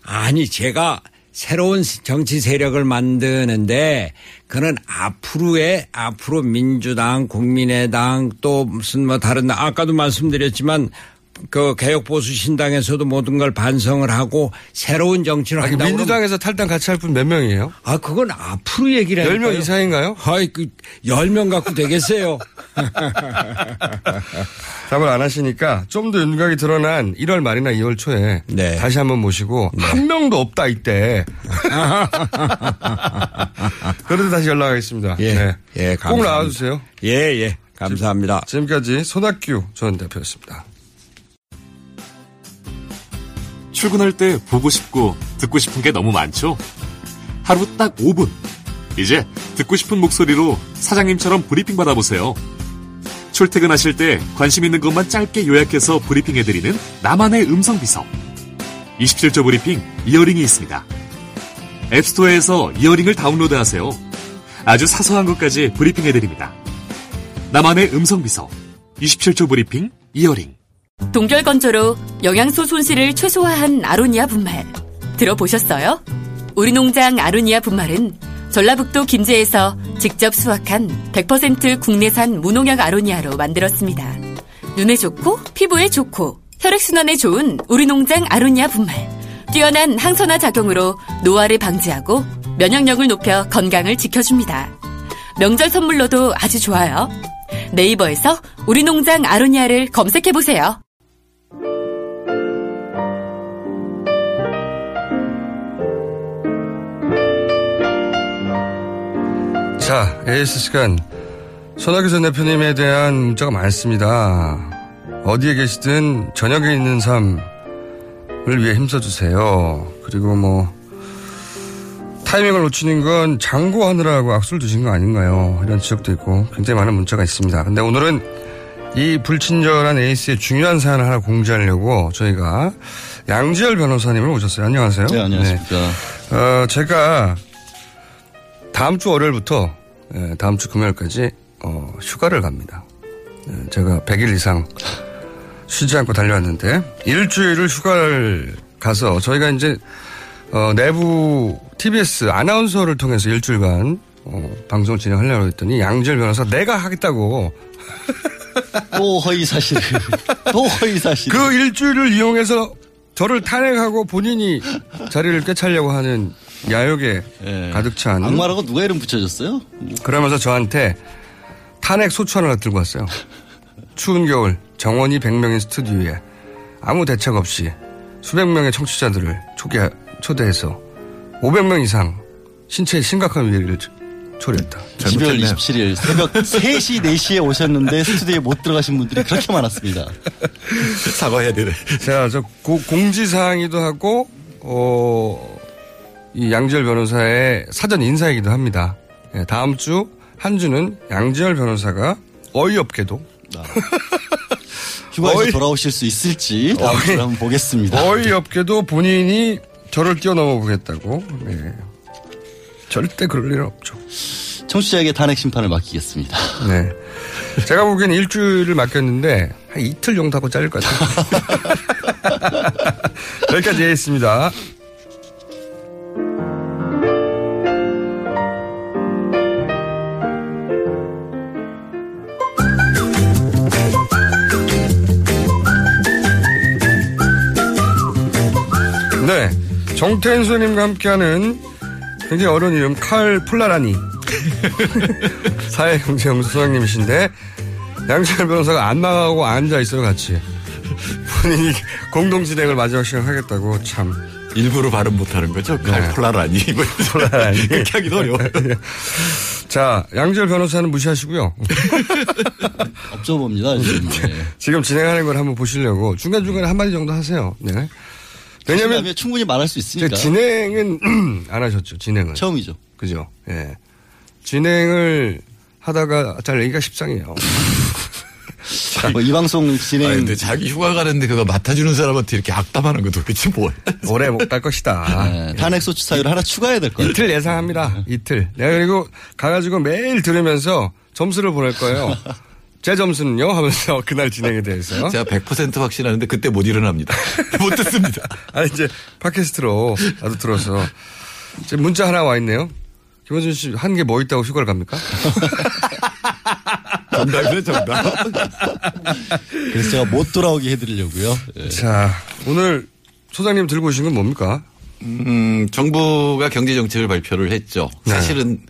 아니, 제가 새로운 정치 세력을 만드는데 그는 앞으로의 앞으로 민주당, 국민의당 또 무슨 뭐 다른 당, 아까도 말씀드렸지만 그 개혁 보수 신당에서도 모든 걸 반성을 하고 새로운 정치를 아니, 한다고 민주당에서 탈당 같이 할 분 몇 명이에요? 아, 그건 앞으로 얘기를 10명 이상인가요? 아이, 그, 10명 갖고 되겠어요. 답을 안 하시니까 좀 더 윤곽이 드러난 1월 말이나 2월 초에 네. 다시 한번 모시고 한 명도 없다 이때 그래도 다시 연락하겠습니다. 예. 네. 예, 꼭 감사합니다. 나와주세요. 예, 예. 감사합니다. 지금까지 손학규 전 대표였습니다. 출근할 때 보고 싶고 듣고 싶은 게 너무 많죠? 하루 딱 5분. 이제 듣고 싶은 목소리로 사장님처럼 브리핑 받아보세요. 출퇴근하실 때 관심 있는 것만 짧게 요약해서 브리핑해드리는 나만의 음성 비서. 27조 브리핑 이어링이 있습니다. 앱스토어에서 이어링을 다운로드하세요. 아주 사소한 것까지 브리핑해드립니다. 나만의 음성 비서. 27조 브리핑 이어링. 동결 건조로 영양소 손실을 최소화한 아로니아 분말 들어보셨어요? 우리 농장 아로니아 분말은 전라북도 김제에서 직접 수확한 100% 국내산 무농약 아로니아로 만들었습니다. 눈에 좋고 피부에 좋고 혈액순환에 좋은 우리 농장 아로니아 분말 뛰어난 항산화 작용으로 노화를 방지하고 면역력을 높여 건강을 지켜줍니다. 명절 선물로도 아주 좋아요. 네이버에서 우리 농장 아로니아를 검색해보세요. 자, AS 시간. 손학규 전 대표님에 대한 문자가 많습니다. 어디에 계시든 저녁에 있는 삶을 위해 힘써주세요. 그리고 뭐, 타이밍을 놓치는 건 장고하느라고 악수를 두신 거 아닌가요? 이런 지적도 있고 굉장히 많은 문자가 있습니다. 근데 오늘은 이 불친절한 에이스의 중요한 사연을 하나 공지하려고 저희가 양지열 변호사님을 모셨어요. 안녕하세요. 네, 안녕하십니까. 네. 어, 제가 다음 주 월요일부터 예, 다음 주 금요일까지 어, 휴가를 갑니다. 예, 제가 100일 이상 쉬지 않고 달려왔는데 일주일을 휴가를 가서 저희가 이제 어, 내부 TBS 아나운서를 통해서 일주일간 어, 방송 진행하려고 했더니 양질 변호사 내가 하겠다고. 또 허위 사실을 또 허위 사실. 그 일주일을 이용해서 저를 탄핵하고 본인이 자리를 꿰차려고 하는 야욕에 가득 찬 예. 악마라고 누가 이름 붙여줬어요? 그러면서 저한테 탄핵 소추 하나 들고 왔어요. 추운 겨울 정원이 100명인 스튜디오에 아무 대책 없이 수백 명의 청취자들을 초대, 초대해서 500명 이상 신체에 심각한 위해를 초래했다. 12월 27일 새벽 3시, 4시에 오셨는데 스튜디오에 못 들어가신 분들이 그렇게 많았습니다. 사과해야 되네. 제가 저 고- 공지사항이기도 하고, 어, 이 양지열 변호사의 사전 인사이기도 합니다. 예, 다음 주 한 주는 양지열 변호사가 어이없게도 휴가에서 어이- 돌아오실 수 있을지 다음 주에 한번 보겠습니다. 어이없게도 본인이 저를 뛰어넘어 보겠다고. 네. 절대 그럴 일은 없죠. 청취자에게 탄핵 심판을 맡기겠습니다. 네. 제가 보기엔 일주일을 맡겼는데 한 이틀 정도 하고 잘릴 것 같아요. 여기까지 하겠습니다. 네. 정태인 소님과 함께하는 굉장히 어려운 이름 칼 플라라니 사회경제연구소 소장님이신데 양철 변호사가 안 나가고 앉아 있어요 같이 본인이 공동 진행을 마지막 시간 하겠다고 참 일부러 발음 못하는 거죠? 네. 칼 폴라라니. 뭐 폴라라니 그렇게 하기도 어려워요. 자 양지열 변호사는 무시하시고요 업적봅니다 지금. 네. 지금 진행하는 걸 한번 보시려고 중간 중간에 한 마디 정도 하세요 네. 왜냐면 충분히 말할 수 있으니까. 진행은 안 하셨죠 진행은 처음이죠. 그죠 예 진행을 하다가 잘 얘기가 십상이에요 뭐 이 방송 진행. 아니, 근데 자기 휴가 가는데 그거 맡아주는 사람한테 이렇게 악담하는 거 도대체 뭐야? 오래 못 갈 것이다. 네, 탄핵 소추 사유를 하나 추가해야 될 거예요. 이틀 예상합니다. 이틀. 내가 그리고 가가지고 매일 들으면서 점수를 보낼 거예요. 제 점수는요? 하면서 그날 진행에 대해서. 제가 100% 확신하는데 그때 못 일어납니다. 못 듣습니다. 아니, 이제 팟캐스트로 나도 들어서. 지금 문자 하나 와 있네요. 김원준 씨, 한 게 뭐 있다고 휴가를 갑니까? 정답이네, 정답. 그래서 제가 못 돌아오게 해드리려고요. 예. 자, 오늘 소장님 들고 오신 건 뭡니까? 음, 정부가 경제 정책을 발표를 했죠. 네. 사실은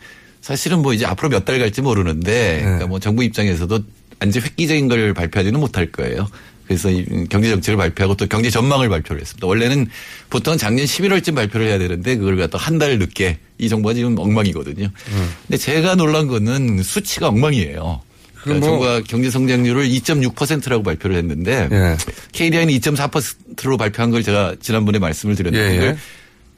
사실은 뭐 이제 앞으로 몇 달 갈지 모르는데 그러니까 뭐 정부 입장에서도 완전 획기적인 걸 발표하지는 못할 거예요. 그래서 이 경제 정책을 발표하고 또 경제 전망을 발표를 했습니다. 원래는 보통 작년 11월쯤 발표를 해야 되는데 그걸 갖다 한 달 늦게 이 정부가 지금 엉망이거든요. 근데 제가 놀란 거는 수치가 엉망이에요. 그러니까 뭐- 정부가 경제 성장률을 2.6%라고 발표를 했는데 예. KDI는 2.4%로 발표한 걸 제가 지난번에 말씀을 드렸는데 예, 예.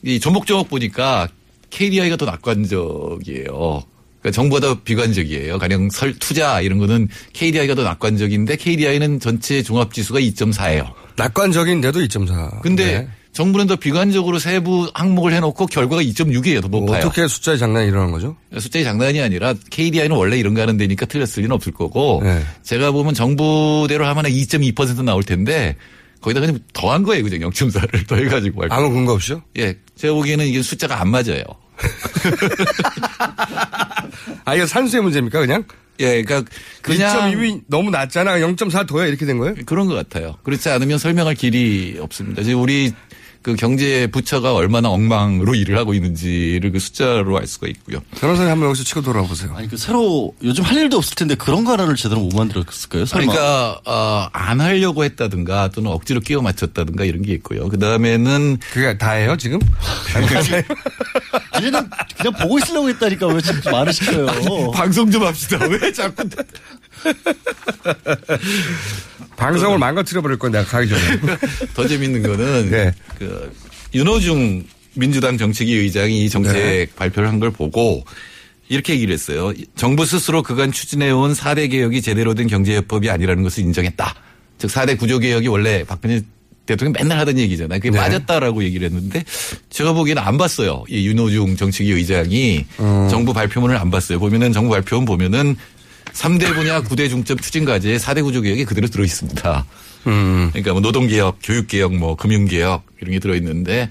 이 조목조목 보니까 KDI가 더 낙관적이에요. 그러니까 정부가 더 비관적이에요. 가령 설 투자 이런 거는 KDI가 더 낙관적인데 KDI는 전체 종합 지수가 2.4예요. 낙관적인데도 2.4. 근데 네. 정부는 더 비관적으로 세부 항목을 해놓고 결과가 2.6이에요. 더 높아요. 어떻게 숫자의 장난이 일어난 거죠? 숫자의 장난이 아니라 KDI는 원래 이런 거 하는 데니까 틀렸을 리는 없을 거고 제가 보면 정부대로 하면 2.2% 나올 텐데 거기다 그냥 더한 거예요. 그죠? 0.4를 더해가지고. 아무 근거 없이요? 예. 제가 보기에는 이게 숫자가 안 맞아요. 아, 이거 산수의 문제입니까, 그냥? 예, 그러니까 그냥 2.2이 너무 낮잖아. 0.4 더해 이렇게 된 거예요? 그런 것 같아요. 그렇지 않으면 설명할 길이 없습니다. 지금 우리 그 경제 부처가 얼마나 엉망으로 일을 하고 있는지를 그 숫자로 알 수가 있고요. 변호사님 한번 여기서 치고 돌아보세요. 아니 그 새로 요즘 할 일도 없을 텐데 그런 거 하나를 제대로 못 만들었을까요? 설마. 그러니까 어, 안 하려고 했다든가 또는 억지로 끼워 맞췄다든가 이런 게 있고요. 그 다음에는 그게 다예요 지금? 그냥 그냥 보고 있으려고 했다니까 왜 자꾸 말을 시켜요? 방송 좀 합시다. 왜 자꾸 방송을 망가뜨려 버릴 건데 내가 가기 전에. 더 재밌는 거는 네. 그 윤호중 민주당 정책위 의장이 이 정책 네. 발표를 한 걸 보고 이렇게 얘기를 했어요. 정부 스스로 그간 추진해온 4대 개혁이 제대로 된 경제협법이 아니라는 것을 인정했다. 즉 4대 구조개혁이 원래 박근혜 대통령 이 맨날 하던 얘기잖아요. 그게 네. 맞았다라고 얘기를 했는데 제가 보기에는 안 봤어요. 이 윤호중 정책위 의장이 어. 정부 발표문을 안 봤어요. 보면은 정부 발표문 보면은 3대 분야 9대 중점 추진 과제에 4대 구조개혁이 그대로 들어 있습니다. 음. 그러니까 뭐 노동개혁, 교육개혁, 뭐 금융개혁 이런 게 들어있는데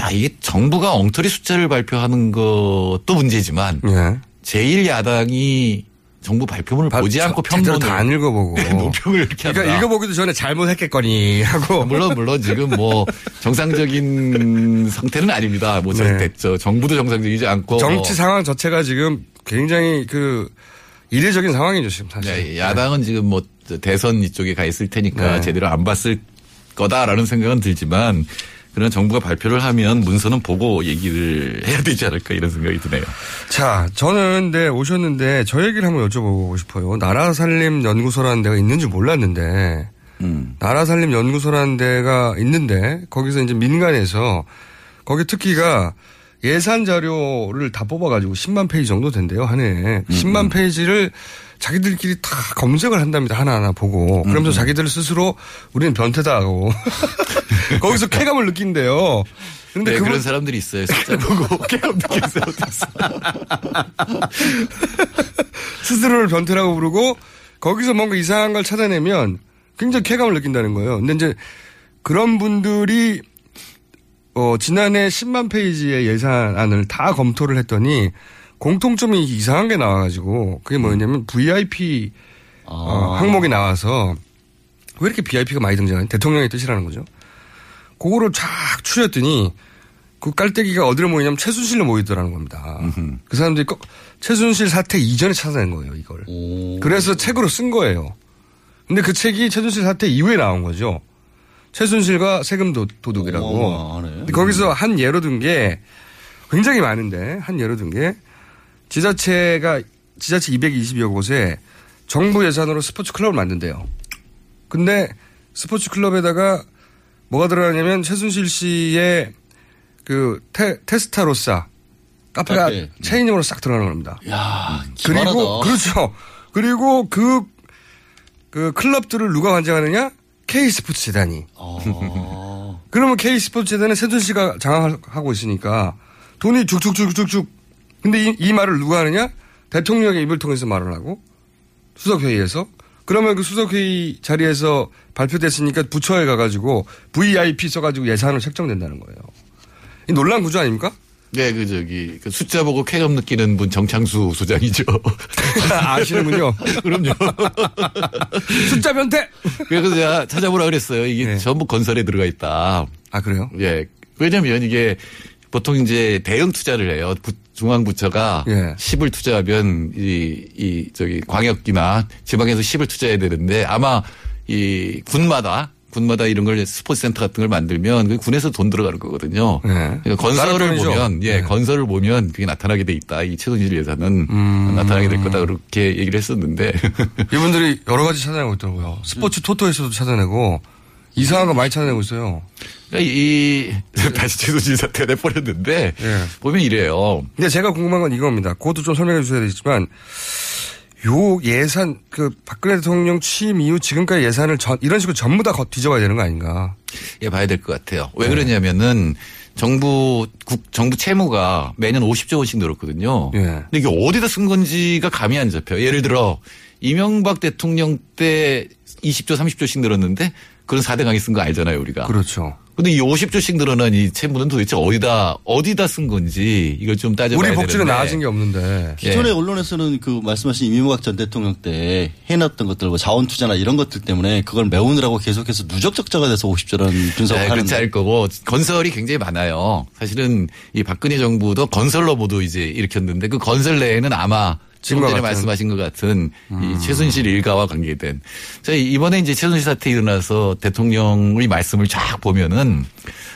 야 이게 정부가 엉터리 숫자를 발표하는 것도 문제지만 예. 제1야당이 정부 발표문을 보지 않고 평론을 다안 읽어보고. 네, 노평을 이렇게 그러니까 한다. 읽어보기도 전에 잘못했겠거니 하고. 물론 물론 지금 뭐 정상적인 상태는 아닙니다. 뭐 네. 잘됐죠. 정부도 정상적이지 않고 정치 뭐 상황 자체가 지금 굉장히 그 이례적인 상황이죠 지금 사실. 네, 야당은 지금 뭐 대선 이쪽에 가 있을 테니까 네. 제대로 안 봤을 거다라는 생각은 들지만 그런 정부가 발표를 하면 문서는 보고 얘기를 해야 되지 않을까 이런 생각이 드네요. 자, 저는 근데 오셨는데 저 얘기를 한번 여쭤보고 싶어요. 나라살림 연구소라는 데가 있는지 몰랐는데 음. 나라살림 연구소라는 데가 있는데 거기서 이제 민간에서 거기 특기가 예산 자료를 다 뽑아가지고 10만 페이지 정도 된대요 한 해에 10만 페이지를 자기들끼리 다 검색을 한답니다 하나하나 보고 그러면서 자기들 스스로 우리는 변태다 하고 거기서 쾌감을 느낀대요. 근데 네, 그분- 그런 사람들이 있어요. 숫자 보고 사람도 있어. 스스로를 변태라고 부르고 거기서 뭔가 이상한 걸 찾아내면 굉장히 쾌감을 느낀다는 거예요. 근데 이제 그런 분들이 어 지난해 10만 페이지의 예산안을 다 검토를 했더니 공통점이 이상한 게 나와가지고 그게 뭐냐면 VIP 어, 항목이 나와서 왜 이렇게 VIP가 많이 등장하냐 대통령의 뜻이라는 거죠. 그거를 쫙 추렸더니 그 깔때기가 어디로 모이냐면 최순실로 모이더라는 겁니다. 그 사람들이 꼭 최순실 사태 이전에 찾아낸 거예요, 이걸. 그래서 책으로 쓴 거예요. 근데 그 책이 최순실 사태 이후에 나온 거죠. 최순실과 세금 도, 도둑이라고. 근데 거기서 한 예로 든 게 굉장히 많은데 한 예로 든 게 지자체가 지자체 220여 곳에 정부 예산으로 스포츠 클럽을 만든대요. 근데 스포츠 클럽에다가 뭐가 들어가냐면 최순실 씨의 그 테, 테스타로사 카페가 카페. 체인으로 싹 들어가는 겁니다. 야, 그리고 기발하다. 그렇죠. 그리고 그, 그 클럽들을 누가 관장하느냐? K 스포츠 재단이. 어. 그러면 K 스포츠 재단에 세준 씨가 장악하고 있으니까 돈이 쭉쭉쭉쭉쭉. 근데 이, 이 말을 누가 하느냐? 대통령의 입을 통해서 말을 하고 수석회의에서 그러면 그 수석회의 자리에서 발표됐으니까 부처에 가가지고 VIP 써가지고 예산을 책정된다는 거예요. 이 논란 구조 아닙니까? 네, 그 저기 그 숫자 보고 쾌감 느끼는 분 정창수 소장이죠. 아시는군요. 그럼요. 숫자 변태. 그래서 제가 찾아보라 그랬어요. 이게 전부 건설에 들어가 있다. 아 그래요? 예. 왜냐면 이게 보통 이제 대형 투자를 해요. 부- 중앙부처가 예. 10을 투자하면 이, 이 저기 광역이나 지방에서 10을 투자해야 되는데 아마 이 군마다 군마다 이런 걸 스포츠 센터 같은 걸 만들면 그 군에서 돈 들어가는 거거든요. 그러니까 건설을 다른 편이죠. 보면 예 네. 건설을 보면 그게 나타나게 돼 있다. 이 최순실 예산은 음. 나타나게 될 거다 그렇게 얘기를 했었는데 이분들이 여러 가지 찾아내고 있더라고요. 스포츠 토토에서도 찾아내고 이상한 거 많이 찾아내고 있어요. 그러니까 이 다시 최순실 사태가 돼버렸는데 보면 이래요. 근데 제가 궁금한 건 이겁니다. 그것도 좀 설명해 주셔야 되겠지만 요 예산 그 박근혜 대통령 취임 이후 지금까지 예산을 전, 이런 식으로 전부 다 거- 뒤져봐야 되는 거 아닌가? 예, 봐야 될 것 같아요. 왜 그러냐면은 정부 국 정부 채무가 매년 50조 원씩 늘었거든요. 예. 근데 이게 어디다 쓴 건지가 감이 안 잡혀요. 예를 들어 이명박 대통령 때 20조 30조씩 늘었는데 그런 4대 강의 쓴 거 알잖아요, 우리가. 그렇죠. 근데 이 50조씩 늘어난 이 채무는 도대체 어디다 어디다 쓴 건지 이걸 좀 따져봐야 우리 복지는. 나아진 게 없는데. 기존의 예. 언론에서는 그 말씀하신 이명박 전 대통령 때 해놨던 것들, 뭐 자원 투자나 이런 것들 때문에 그걸 메우느라고 계속해서 누적 적자가 돼서 50조라는 분석을 네, 하는데. 그렇지 않을 거고 건설이 굉장히 많아요. 사실은 이 박근혜 정부도 건설로 모두 이제 일으켰는데 그 건설 내에는 아마 지금 전에 같은. 말씀하신 것 같은 음. 이 최순실 일가와 관계된. 자, 이번에 이제 최순실 사태 일어나서 대통령의 말씀을 쫙 보면은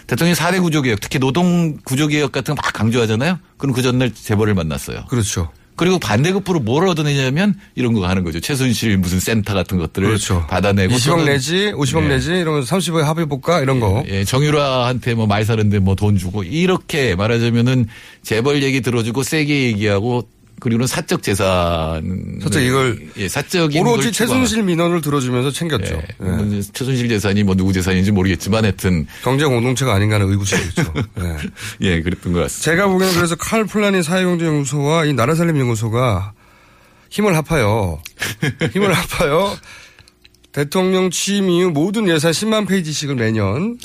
대통령이 4대 구조개혁 특히 노동 구조개혁 같은 거 막 강조하잖아요. 그럼 그 전날 재벌을 만났어요. 그렇죠. 그리고 반대급부로 뭘 얻어내냐면 이런 거 하는 거죠. 최순실 무슨 센터 같은 것들을 그렇죠. 받아내고 20억 또는 내지 50억 예. 내지 이러면 30억 합의해볼까 이런 거. 예, 정유라한테 뭐 말 사는데 뭐 돈 주고 이렇게 말하자면은 재벌 얘기 들어주고 세게 얘기하고 그리고는 사적 재산 사적 이걸 예, 사적인 오로지. 최순실 민원을 들어주면서 챙겼죠. 예, 뭐 최순실 재산이 뭐 누구 재산인지 모르겠지만 하여튼 경제 공동체가 아닌가 하는 의구심이 있죠. 예. 예, 그랬던 것 같습니다. 제가 보기에는 그래서 칼 플라닌 사회경제연구소와 이 나라살림연구소가 힘을 합하여 힘을 합하여 대통령 취임 이후 모든 예산 10만 페이지씩을 매년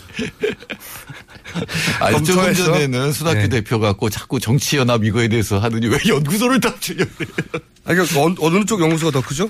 아니, 조금 검토해서? 전에는 순학교 네. 대표 갖고 자꾸 정치연합 이거에 대해서 하더니 왜 연구소를 답주냐고 그래요. 아, 그러니까 어, 어느 쪽 연구소가 더 크죠?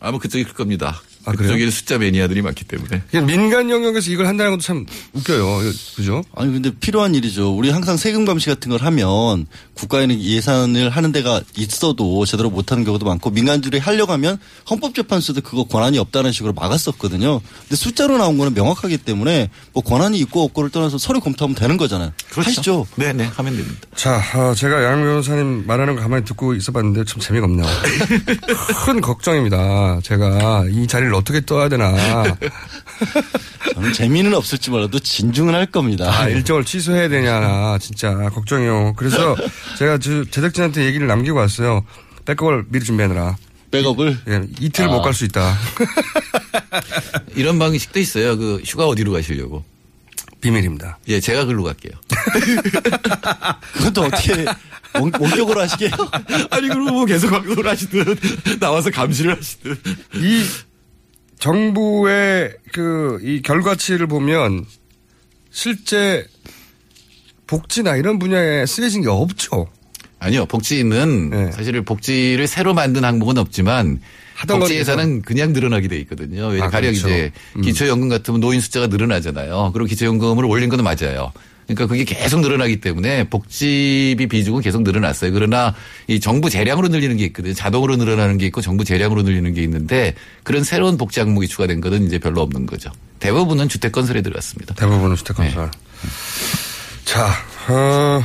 아마 그쪽이 클 겁니다. 아, 그래요? 그쪽에는 숫자 매니아들이 많기 때문에. 그냥 민간 영역에서 이걸 한다는 것도 참 웃겨요. 그죠? 아니 근데 필요한 일이죠. 우리 항상 세금 감시 같은 걸 하면 국가에는 예산을 하는 데가 있어도 제대로 못하는 경우도 많고 민간들이 하려고 하면 헌법재판소도 그거 권한이 없다는 식으로 막았었거든요. 근데 숫자로 나온 거는 명확하기 때문에 뭐 권한이 있고 없고를 떠나서 서류 검토하면 되는 거잖아요. 하시죠. 네, 네, 하면 됩니다. 자, 아, 제가 양 변호사님 말하는 거 가만히 듣고 있어 봤는데 참 재미가 없네요. 큰 걱정입니다. 제가 이 자리를 어떻게 떠야 되나. 저는 재미는 없을지 몰라도 진중은 할 겁니다. 아, 일정을 취소해야 되냐, 진짜 걱정이요. 그래서 제가 저 제작진한테 얘기를 남기고 왔어요. 백업을 미리 준비하느라. 백업을? 예, 이틀 아. 못갈 수 있다. 이런 방식도 있어요. 그 휴가 어디로 가시려고? 비밀입니다. 예, 제가 글로 갈게요. 그것도 어떻게 원, 원격으로 하시게요? 아니, 그리고 뭐 계속 방송을 하시든, 나와서 감시를 하시든. 이 정부의 그 이 결과치를 보면 실제 복지나 이런 분야에 쓰여진 게 없죠. 아니요, 복지는 사실 복지를 새로 만든 항목은 없지만 복지 건 예산은 그냥 늘어나게 돼 있거든요. 왜냐 아, 가령 그렇죠. 이제 음. 기초연금 같으면 노인 숫자가 늘어나잖아요. 그리고 기초연금을 올린 건 맞아요. 그러니까 그게 계속 늘어나기 때문에 복지비 비중은 계속 늘어났어요. 그러나 이 정부 재량으로 늘리는 게 있거든요. 자동으로 늘어나는 게 있고 정부 재량으로 늘리는 게 있는데 그런 새로운 복지 항목이 추가된 것은 이제 별로 없는 거죠. 대부분은 주택 건설에 들어갔습니다. 대부분은 주택 건설. 자, 어,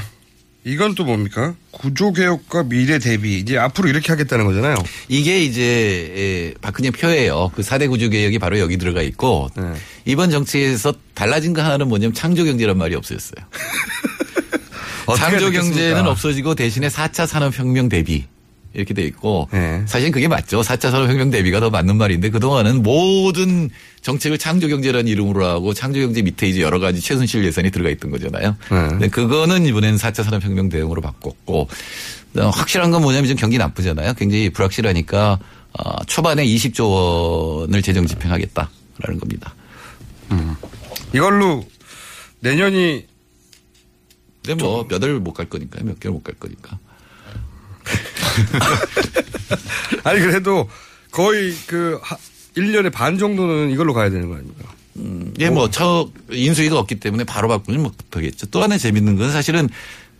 이건 또 뭡니까? 구조개혁과 미래 대비. 이제 앞으로 이렇게 하겠다는 거잖아요. 이게 이제 에, 박근혜 표예요. 그 4대 구조 개혁이 바로 여기 들어가 있고 네. 이번 정치에서 달라진 거 하나는 뭐냐면 창조 경제란 말이 없어졌어요. 어떻게 창조 됐겠습니까? 경제는 없어지고 대신에 4차 산업혁명 대비 이렇게 돼 있고 네. 사실 그게 맞죠. 4차 산업혁명 대비가 더 맞는 말인데 그동안은 모든 정책을 창조 경제라는 이름으로 하고 창조 경제 밑에 이제 여러 가지 최순실 예산이 들어가 있던 거잖아요. 네. 근데 그거는 이번에는 4차 산업혁명 대응으로 바꿨고 어, 확실한 건 뭐냐면 지금 경기 나쁘잖아요. 굉장히 불확실하니까 어, 초반에 20조 원을 재정 집행하겠다라는 겁니다. 이걸로 내년이 근데 뭐 몇 월 못 갈 거니까 몇 개월 못 갈 거니까. 아니 그래도 거의 그 하- 1년에 반 정도는 이걸로 가야 되는 거 아닙니까? 예, 뭐, 저, 인수위가 없기 때문에 바로 바꾸면 못하겠죠. 또 하나 재밌는 건 사실은,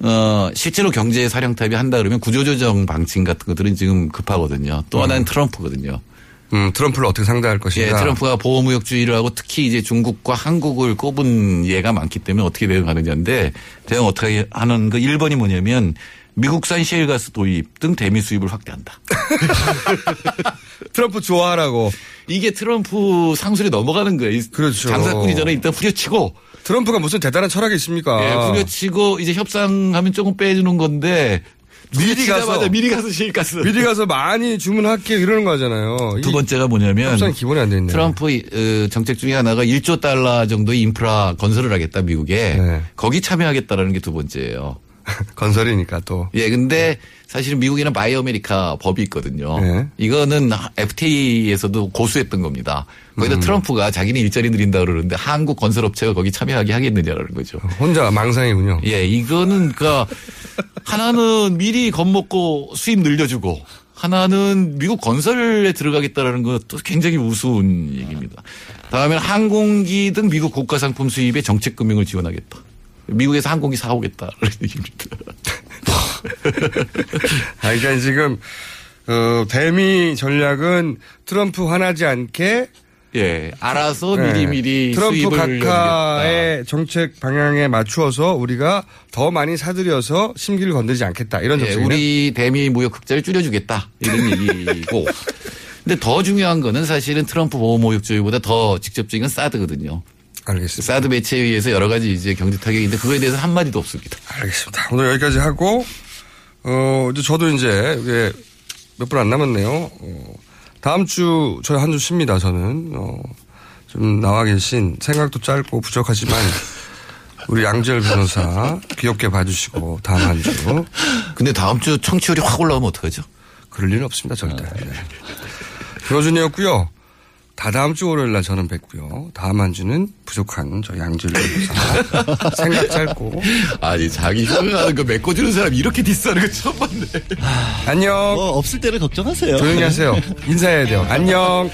어, 실제로 경제 사령탑이 한다 그러면 구조조정 방침 같은 것들은 지금 급하거든요. 또 하나는 트럼프거든요. 음, 트럼프를 어떻게 상대할 것인가. 예, 트럼프가 보호무역주의를 하고 특히 이제 중국과 한국을 꼽은 예가 많기 때문에 어떻게 대응하느냐인데 대응 어떻게 하는 그 1번이 뭐냐면 미국산 셰일가스 도입 등 대미 수입을 확대한다. 트럼프 좋아하라고. 이게 트럼프 상술에 넘어가는 거예요. 그렇죠. 장사꾼이 전에 일단 후려치고 트럼프가 무슨 대단한 철학이 있습니까? 예, 후려치고 이제 협상하면 조금 빼주는 건데 미리 가서 미리 가서 셰일가스. 미리 가서 많이 주문할게 이러는 거잖아요. 두 번째가 뭐냐면 협상 기본이 안 돼 있네. 트럼프 어, 정책 중에 하나가 1조 달러 정도의 인프라 건설을 하겠다 미국에 네. 거기 참여하겠다라는 게 두 번째예요. 건설이니까 또. 예, 근데 사실은 미국에는 Buy America 법이 있거든요. 네. 이거는 FTA에서도 고수했던 겁니다. 거기다 음. 트럼프가 자기는 일자리 늘린다 그러는데 한국 건설업체가 거기 참여하게 하겠느냐라는 거죠. 혼자 망상이군요. 예, 이거는 그니까 하나는 미리 겁먹고 수입 늘려주고 하나는 미국 건설에 들어가겠다라는 것도 굉장히 우스운 얘기입니다. 다음에 항공기 등 미국 국가 상품 수입에 정책 금융을 지원하겠다. 미국에서 항공기 사오겠다라는 얘기입니다. 아, 그러니까 지금 어, 대미 전략은 트럼프 화나지 않게 예, 알아서 네. 미리미리 트럼프 수입을 각하의 정책 방향에 맞추어서 우리가 더 많이 사들여서 심기를 건드리지 않겠다 이런 예, 정책이네. 우리 대미 무역 흑자를 줄여주겠다 이런 얘기고. 근데 더 중요한 거는 사실은 트럼프 보호 무역주의보다 더 직접적인 건 사드거든요. 알겠습니다. 사드 배치에 의해서 여러 가지 이제 경제 타격인데 그거에 대해서 한 마디도 없습니다. 알겠습니다. 오늘 여기까지 하고 어 이제 저도 이제 이게 몇분 안 남았네요. 어, 다음 주 저희 한 주 쉽니다. 저는 어, 좀 나와 계신 생각도 짧고 부족하지만 우리 양지열 변호사 귀엽게 봐주시고 다음 한 주. 근데 다음 주 청취율이 확 올라오면 어떡하죠? 그럴 일은 없습니다. 절대. 네. 김호준이었고요. 다 다음 주 월요일 날 저는 뵙고요. 다음 한 주는 부족한 저 변호사. 생각 짧고. 아니 자기 협응하는 거 메꿔주는 사람이 이렇게 디스하는 거 처음 봤네. 안녕. 뭐 없을 때를 걱정하세요. 조용히 하세요. 인사해야 돼요. 안녕.